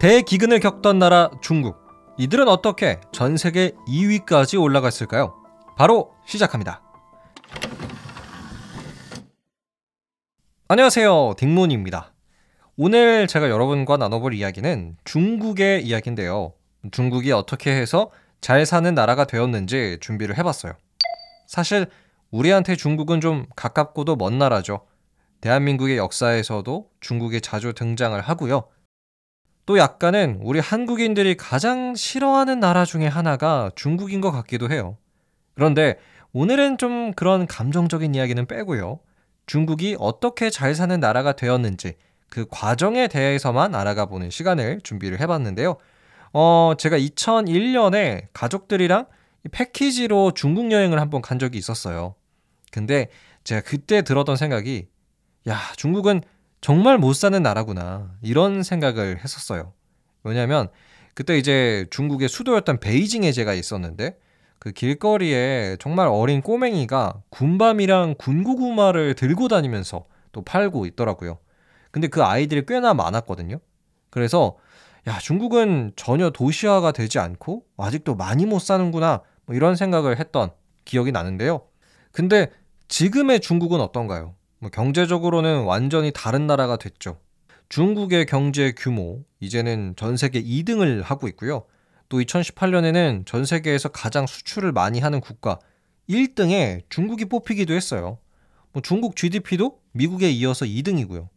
대기근을 겪던 나라 중국. 이들은 어떻게 전 세계 2위까지 올라갔을까요? 바로 시작합니다. 안녕하세요. 딩몬입니다. 오늘 제가 여러분과 나눠볼 이야기는 중국의 이야기인데요. 중국이 어떻게 해서 잘 사는 나라가 되었는지 준비를 해봤어요. 사실 우리한테 중국은 좀 가깝고도 먼 나라죠. 대한민국의 역사에서도 중국이 자주 등장을 하고요. 또 약간은 우리 한국인들이 가장 싫어하는 나라 중에 하나가 중국인 것 같기도 해요. 그런데 오늘은 좀 그런 감정적인 이야기는 빼고요. 중국이 어떻게 잘 사는 나라가 되었는지 그 과정에 대해서만 알아가 보는 시간을 준비를 해봤는데요. 어, 제가 2001년에 가족들이랑 패키지로 중국 여행을 한번 간 적이 있었어요. 근데 제가 그때 들었던 생각이 야, 중국은 정말 못 사는 나라구나. 이런 생각을 했었어요. 왜냐면 그때 이제 중국의 수도였던 베이징에 제가 있었는데 그 길거리에 정말 어린 꼬맹이가 군밤이랑 군고구마를 들고 다니면서 또 팔고 있더라고요. 근데 그 아이들이 꽤나 많았거든요. 그래서 야, 중국은 전혀 도시화가 되지 않고 아직도 많이 못 사는구나. 뭐 이런 생각을 했던 기억이 나는데요. 근데 지금의 중국은 어떤가요? 뭐 경제적으로는 완전히 다른 나라가 됐죠. 중국의 경제 규모 이제는 전 세계 2등을 하고 있고요. 또 2018년에는 전 세계에서 가장 수출을 많이 하는 국가 1등에 중국이 뽑히기도 했어요. 뭐 중국 GDP도 미국에 이어서 2등이고요.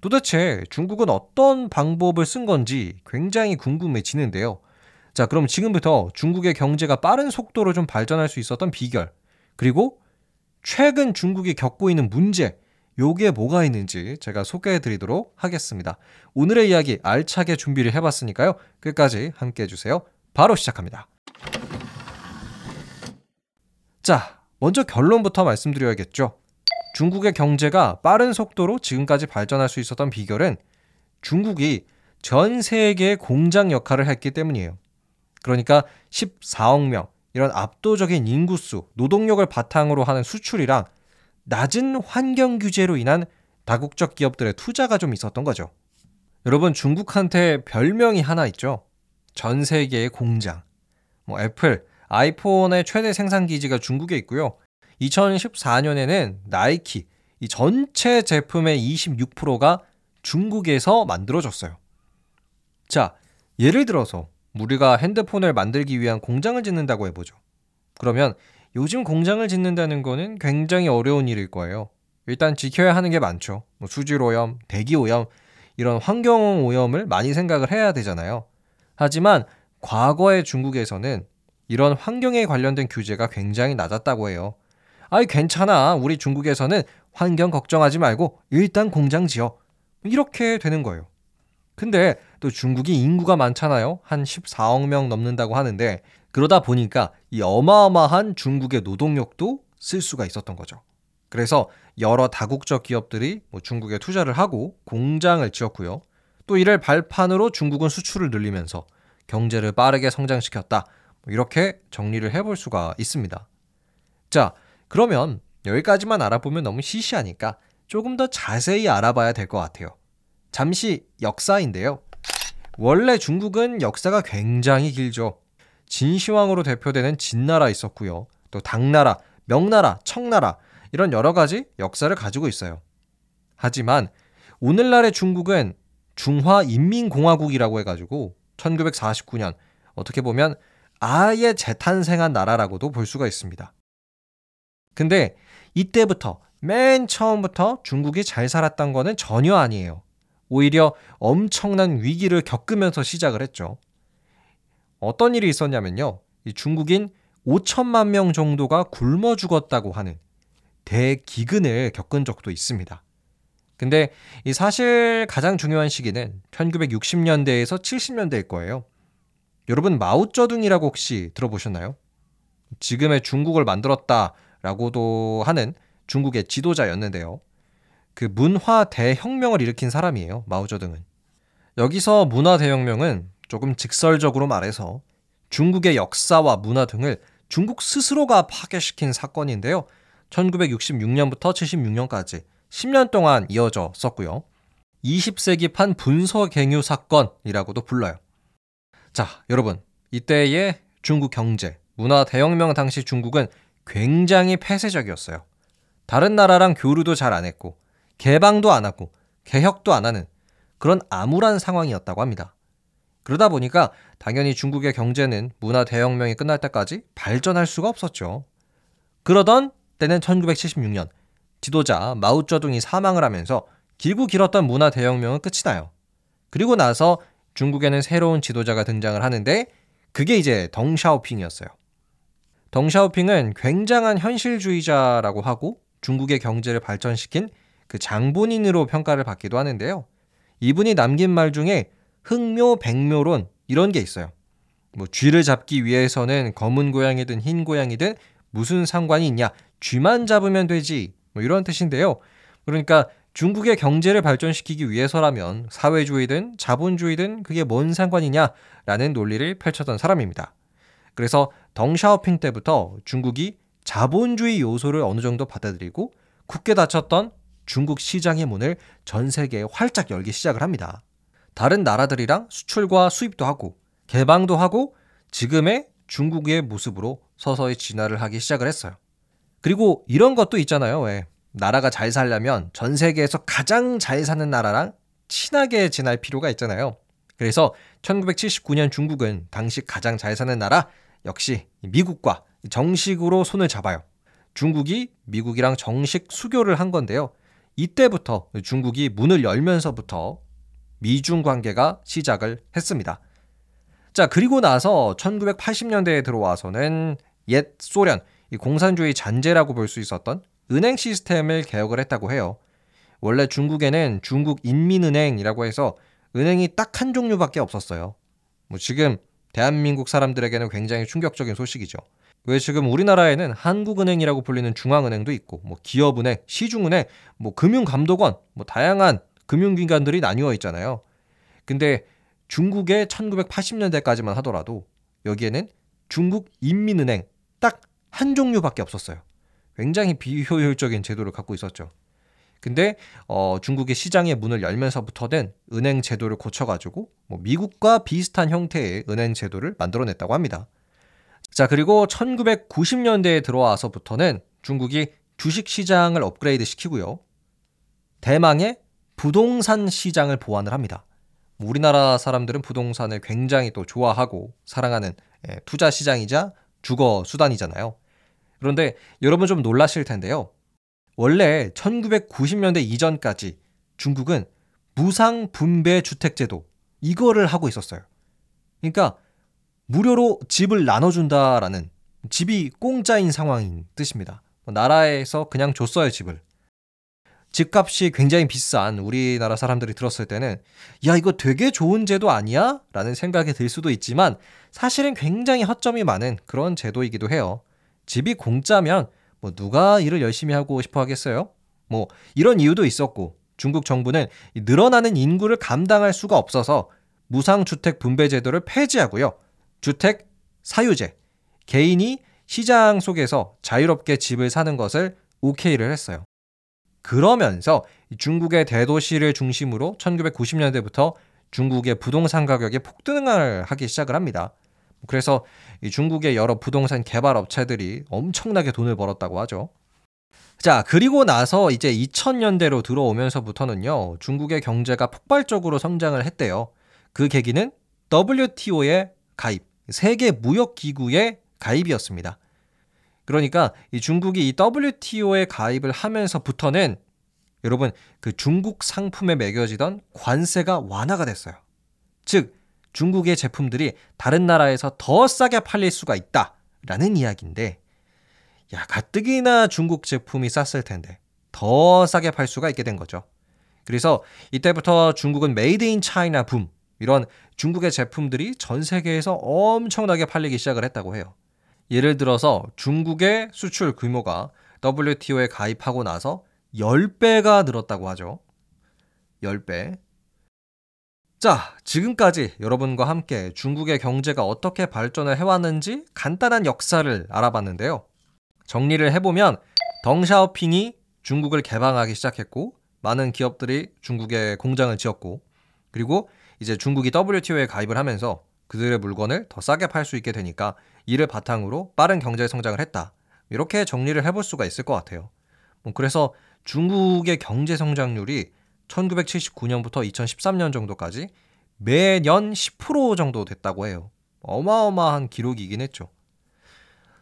도대체 중국은 어떤 방법을 쓴 건지 굉장히 궁금해지는데요. 자, 그럼 지금부터 중국의 경제가 빠른 속도로 좀 발전할 수 있었던 비결, 그리고 최근 중국이 겪고 있는 문제, 요게 뭐가 있는지 제가 소개해 드리도록 하겠습니다. 오늘의 이야기 알차게 준비를 해봤으니까요. 끝까지 함께 해주세요. 바로 시작합니다. 자, 먼저 결론부터 말씀드려야겠죠. 중국의 경제가 빠른 속도로 지금까지 발전할 수 있었던 비결은 중국이 전 세계의 공장 역할을 했기 때문이에요. 그러니까 14억 명, 이런 압도적인 인구수, 노동력을 바탕으로 하는 수출이랑 낮은 환경 규제로 인한 다국적 기업들의 투자가 좀 있었던 거죠. 여러분 중국한테 별명이 하나 있죠. 전 세계의 공장. 뭐 애플, 아이폰의 최대 생산 기지가 중국에 있고요. 2014년에는 나이키 이 전체 제품의 26%가 중국에서 만들어졌어요. 자, 예를 들어서 우리가 핸드폰을 만들기 위한 공장을 짓는다고 해보죠. 그러면 요즘 공장을 짓는다는 거는 굉장히 어려운 일일 거예요. 일단 지켜야 하는 게 많죠. 뭐 수질 오염, 대기 오염, 이런 환경 오염을 많이 생각을 해야 되잖아요. 하지만 과거의 중국에서는 이런 환경에 관련된 규제가 굉장히 낮았다고 해요. 아이, 괜찮아. 우리 중국에서는 환경 걱정하지 말고 일단 공장 지어. 이렇게 되는 거예요. 근데 또 중국이 인구가 많잖아요. 한 14억 명 넘는다고 하는데 그러다 보니까 이 어마어마한 중국의 노동력도 쓸 수가 있었던 거죠. 그래서 여러 다국적 기업들이 뭐 중국에 투자를 하고 공장을 지었고요. 또 이를 발판으로 중국은 수출을 늘리면서 경제를 빠르게 성장시켰다. 뭐 이렇게 정리를 해볼 수가 있습니다. 자, 그러면 여기까지만 알아보면 너무 시시하니까 조금 더 자세히 알아봐야 될 것 같아요. 잠시 역사인데요. 원래 중국은 역사가 굉장히 길죠. 진시황으로 대표되는 진나라 있었고요. 또 당나라, 명나라, 청나라 이런 여러 가지 역사를 가지고 있어요. 하지만 오늘날의 중국은 중화인민공화국이라고 해가지고 1949년 어떻게 보면 아예 재탄생한 나라라고도 볼 수가 있습니다. 근데 이때부터 맨 처음부터 중국이 잘 살았던 거는 전혀 아니에요. 오히려 엄청난 위기를 겪으면서 시작을 했죠. 어떤 일이 있었냐면요. 중국인 5천만 명 정도가 굶어 죽었다고 하는 대기근을 겪은 적도 있습니다. 근데 이 사실 가장 중요한 시기는 1960년대에서 70년대일 거예요. 여러분 마오쩌둥이라고 혹시 들어보셨나요? 지금의 중국을 만들었다라고도 하는 중국의 지도자였는데요. 그 문화 대혁명을 일으킨 사람이에요. 마오쩌둥은. 여기서 문화 대혁명은 조금 직설적으로 말해서 중국의 역사와 문화 등을 중국 스스로가 파괴시킨 사건인데요. 1966년부터 76년까지 10년 동안 이어졌었고요. 20세기판 분서갱유 사건이라고도 불러요. 자, 여러분. 이때의 중국 경제, 문화 대혁명 당시 중국은 굉장히 폐쇄적이었어요. 다른 나라랑 교류도 잘 안 했고, 개방도 안 하고, 개혁도 안 하는 그런 암울한 상황이었다고 합니다. 그러다 보니까 당연히 중국의 경제는 문화 대혁명이 끝날 때까지 발전할 수가 없었죠. 그러던 때는 1976년 지도자 마우쩌둥이 사망을 하면서 길고 길었던 문화 대혁명은 끝이 나요. 그리고 나서 중국에는 새로운 지도자가 등장을 하는데 그게 이제 덩샤오핑이었어요. 덩샤오핑은 굉장한 현실주의자라고 하고 중국의 경제를 발전시킨 그 장본인으로 평가를 받기도 하는데요. 이분이 남긴 말 중에 흑묘, 백묘론 이런 게 있어요. 뭐 쥐를 잡기 위해서는 검은 고양이든 흰 고양이든 무슨 상관이 있냐? 쥐만 잡으면 되지. 뭐 이런 뜻인데요. 그러니까 중국의 경제를 발전시키기 위해서라면 사회주의든 자본주의든 그게 뭔 상관이냐라는 논리를 펼쳤던 사람입니다. 그래서 덩샤오핑 때부터 중국이 자본주의 요소를 어느 정도 받아들이고 굳게 닫혔던 중국 시장의 문을 전 세계에 활짝 열기 시작을 합니다. 다른 나라들이랑 수출과 수입도 하고 개방도 하고 지금의 중국의 모습으로 서서히 진화를 하기 시작을 했어요. 그리고 이런 것도 있잖아요. 왜 나라가 잘 살려면 전 세계에서 가장 잘 사는 나라랑 친하게 지낼 필요가 있잖아요. 그래서 1979년 중국은 당시 가장 잘 사는 나라 역시 미국과 정식으로 손을 잡아요. 중국이 미국이랑 정식 수교를 한 건데요. 이때부터 중국이 문을 열면서부터 미중 관계가 시작을 했습니다. 자, 그리고 나서 1980년대에 들어와서는 옛 소련, 공산주의 잔재라고 볼 수 있었던 은행 시스템을 개혁을 했다고 해요. 원래 중국에는 중국 인민은행이라고 해서 은행이 딱 한 종류밖에 없었어요. 뭐 지금 대한민국 사람들에게는 굉장히 충격적인 소식이죠. 왜 지금 우리나라에는 한국은행이라고 불리는 중앙은행도 있고, 뭐 기업은행, 시중은행, 뭐 금융감독원, 뭐 다양한 금융기관들이 나뉘어 있잖아요. 근데 중국의 1980년대까지만 하더라도 여기에는 중국 인민은행 딱 한 종류밖에 없었어요. 굉장히 비효율적인 제도를 갖고 있었죠. 근데 어, 중국의 시장의 문을 열면서부터는 은행 제도를 고쳐가지고 뭐 미국과 비슷한 형태의 은행 제도를 만들어냈다고 합니다. 자 그리고 1990년대에 들어와서부터는 중국이 주식 시장을 업그레이드 시키고요. 대망의 부동산 시장을 보완을 합니다. 우리나라 사람들은 부동산을 굉장히 또 좋아하고 사랑하는 예, 투자 시장이자 주거 수단이잖아요. 그런데 여러분 좀 놀라실 텐데요. 원래 1990년대 이전까지 중국은 무상 분배 주택 제도 이거를 하고 있었어요. 그러니까 무료로 집을 나눠준다라는 집이 공짜인 상황인 뜻입니다. 뭐 나라에서 그냥 줬어요 집을. 집값이 굉장히 비싼 우리나라 사람들이 들었을 때는 야 이거 되게 좋은 제도 아니야? 라는 생각이 들 수도 있지만 사실은 굉장히 허점이 많은 그런 제도이기도 해요. 집이 공짜면 뭐 누가 일을 열심히 하고 싶어 하겠어요? 뭐 이런 이유도 있었고 중국 정부는 늘어나는 인구를 감당할 수가 없어서 무상주택 분배 제도를 폐지하고요. 주택 사유제, 개인이 시장 속에서 자유롭게 집을 사는 것을 오케이를 했어요. 그러면서 중국의 대도시를 중심으로 1990년대부터 중국의 부동산 가격이 폭등을 하기 시작을 합니다. 그래서 중국의 여러 부동산 개발 업체들이 엄청나게 돈을 벌었다고 하죠. 자, 그리고 나서 이제 2000년대로 들어오면서부터는요, 중국의 경제가 폭발적으로 성장을 했대요. 그 계기는 WTO의 가입, 세계 무역 기구의 가입이었습니다. 그러니까 이 중국이 이 WTO에 가입을 하면서부터는 여러분 그 중국 상품에 매겨지던 관세가 완화가 됐어요. 즉 중국의 제품들이 다른 나라에서 더 싸게 팔릴 수가 있다라는 이야기인데 야 가뜩이나 중국 제품이 쌌을 텐데 더 싸게 팔 수가 있게 된 거죠. 그래서 이때부터 중국은 made in China 붐 이런 중국의 제품들이 전 세계에서 엄청나게 팔리기 시작을 했다고 해요. 예를 들어서 중국의 수출 규모가 WTO에 가입하고 나서 10배가 늘었다고 하죠. 10배. 자, 지금까지 여러분과 함께 중국의 경제가 어떻게 발전을 해왔는지 간단한 역사를 알아봤는데요. 정리를 해보면 덩샤오핑이 중국을 개방하기 시작했고 많은 기업들이 중국에 공장을 지었고 그리고 이제 중국이 WTO에 가입을 하면서 그들의 물건을 더 싸게 팔 수 있게 되니까 이를 바탕으로 빠른 경제 성장을 했다. 이렇게 정리를 해볼 수가 있을 것 같아요. 뭐 그래서 중국의 경제 성장률이 1979년부터 2013년 정도까지 매년 10% 정도 됐다고 해요. 어마어마한 기록이긴 했죠.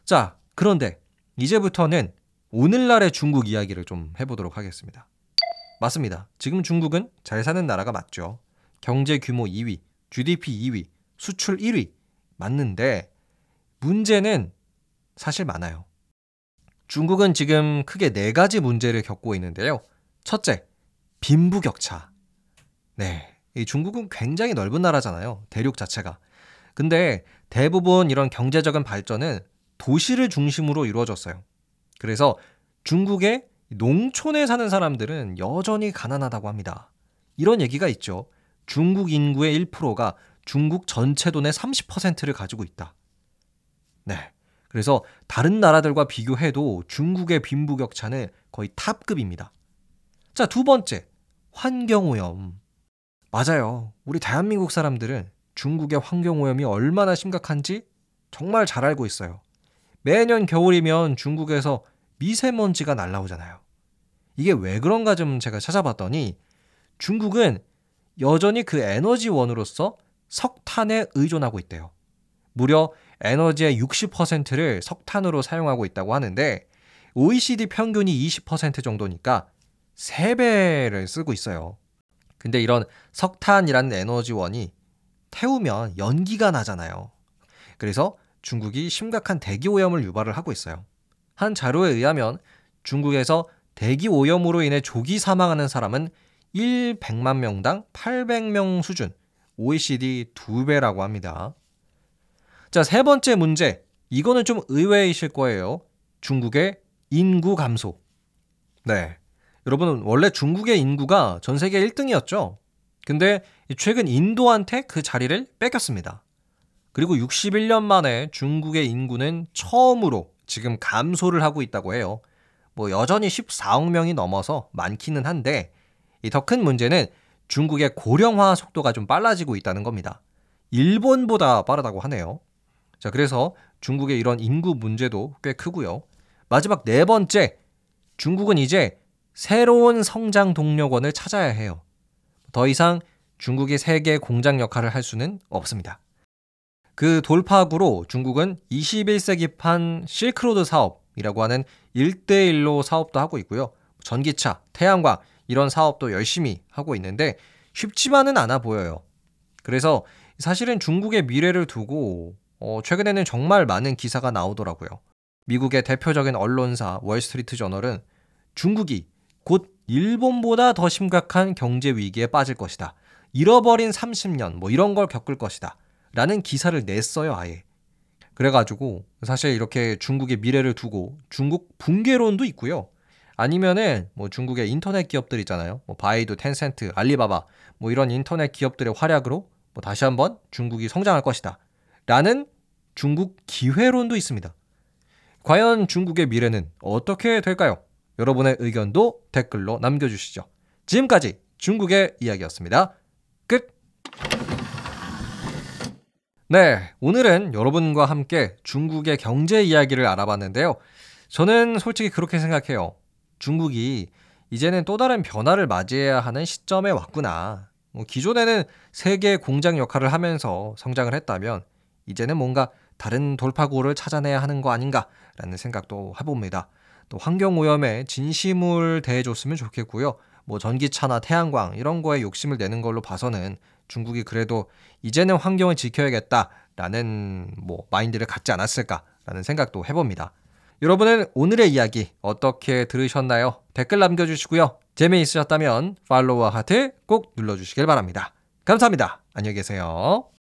자, 그런데 이제부터는 오늘날의 중국 이야기를 좀 해보도록 하겠습니다. 맞습니다. 지금 중국은 잘 사는 나라가 맞죠. 경제 규모 2위, GDP 2위, 수출 1위. 맞는데 문제는 사실 많아요. 중국은 지금 크게 네 가지 문제를 겪고 있는데요. 첫째, 빈부격차. 네. 이 중국은 굉장히 넓은 나라잖아요. 대륙 자체가. 근데 대부분 이런 경제적인 발전은 도시를 중심으로 이루어졌어요. 그래서 중국의 농촌에 사는 사람들은 여전히 가난하다고 합니다. 이런 얘기가 있죠. 중국 인구의 1%가 중국 전체 돈의 30%를 가지고 있다. 네. 그래서 다른 나라들과 비교해도 중국의 빈부격차는 거의 탑급입니다. 자, 두 번째. 환경오염. 맞아요. 우리 대한민국 사람들은 중국의 환경오염이 얼마나 심각한지 정말 잘 알고 있어요. 매년 겨울이면 중국에서 미세먼지가 날라오잖아요. 이게 왜 그런가 좀 제가 찾아봤더니 중국은 여전히 그 에너지원으로서 석탄에 의존하고 있대요. 무려 에너지의 60%를 석탄으로 사용하고 있다고 하는데 OECD 평균이 20% 정도니까 3배를 쓰고 있어요. 근데 이런 석탄이라는 에너지원이 태우면 연기가 나잖아요. 그래서 중국이 심각한 대기 오염을 유발을 하고 있어요. 한 자료에 의하면 중국에서 대기 오염으로 인해 조기 사망하는 사람은 1 100만 명당 800명 수준, OECD 2배라고 합니다. 자, 세 번째 문제. 이거는 좀 의외이실 거예요. 중국의 인구 감소. 네. 여러분, 원래 중국의 인구가 전 세계 1등이었죠. 근데 최근 인도한테 그 자리를 뺏겼습니다. 그리고 61년 만에 중국의 인구는 처음으로 지금 감소를 하고 있다고 해요. 뭐 여전히 14억 명이 넘어서 많기는 한데 더 큰 문제는 중국의 고령화 속도가 좀 빨라지고 있다는 겁니다. 일본보다 빠르다고 하네요. 자, 그래서 중국의 이런 인구 문제도 꽤 크고요. 마지막 네 번째, 중국은 이제 새로운 성장 동력원을 찾아야 해요. 더 이상 중국이 세계 공장 역할을 할 수는 없습니다. 그 돌파구로 중국은 21세기판 실크로드 사업이라고 하는 1대1로 사업도 하고 있고요. 전기차, 태양광 이런 사업도 열심히 하고 있는데 쉽지만은 않아 보여요. 그래서 사실은 중국의 미래를 두고 어, 최근에는 정말 많은 기사가 나오더라고요. 미국의 대표적인 언론사 월스트리트 저널은 중국이 곧 일본보다 더 심각한 경제 위기에 빠질 것이다. 잃어버린 30년 뭐 이런 걸 겪을 것이다. 라는 기사를 냈어요, 아예. 그래가지고 사실 이렇게 중국의 미래를 두고 중국 붕괴론도 있고요. 아니면은 뭐 중국의 인터넷 기업들 있잖아요. 뭐 바이두, 텐센트, 알리바바 뭐 이런 인터넷 기업들의 활약으로 뭐 다시 한번 중국이 성장할 것이다. 라는 중국 기회론도 있습니다. 과연 중국의 미래는 어떻게 될까요? 여러분의 의견도 댓글로 남겨주시죠. 지금까지 중국의 이야기였습니다. 끝! 네, 오늘은 여러분과 함께 중국의 경제 이야기를 알아봤는데요. 저는 솔직히 그렇게 생각해요. 중국이 이제는 또 다른 변화를 맞이해야 하는 시점에 왔구나. 뭐 기존에는 세계 공장 역할을 하면서 성장을 했다면 이제는 뭔가 다른 돌파구를 찾아내야 하는 거 아닌가라는 생각도 해봅니다. 또 환경 오염에 진심을 대해줬으면 좋겠고요. 뭐 전기차나 태양광 이런 거에 욕심을 내는 걸로 봐서는 중국이 그래도 이제는 환경을 지켜야겠다라는 뭐 마인드를 갖지 않았을까라는 생각도 해봅니다. 여러분은 오늘의 이야기 어떻게 들으셨나요? 댓글 남겨주시고요. 재미있으셨다면 팔로우와 하트 꼭 눌러주시길 바랍니다. 감사합니다. 안녕히 계세요.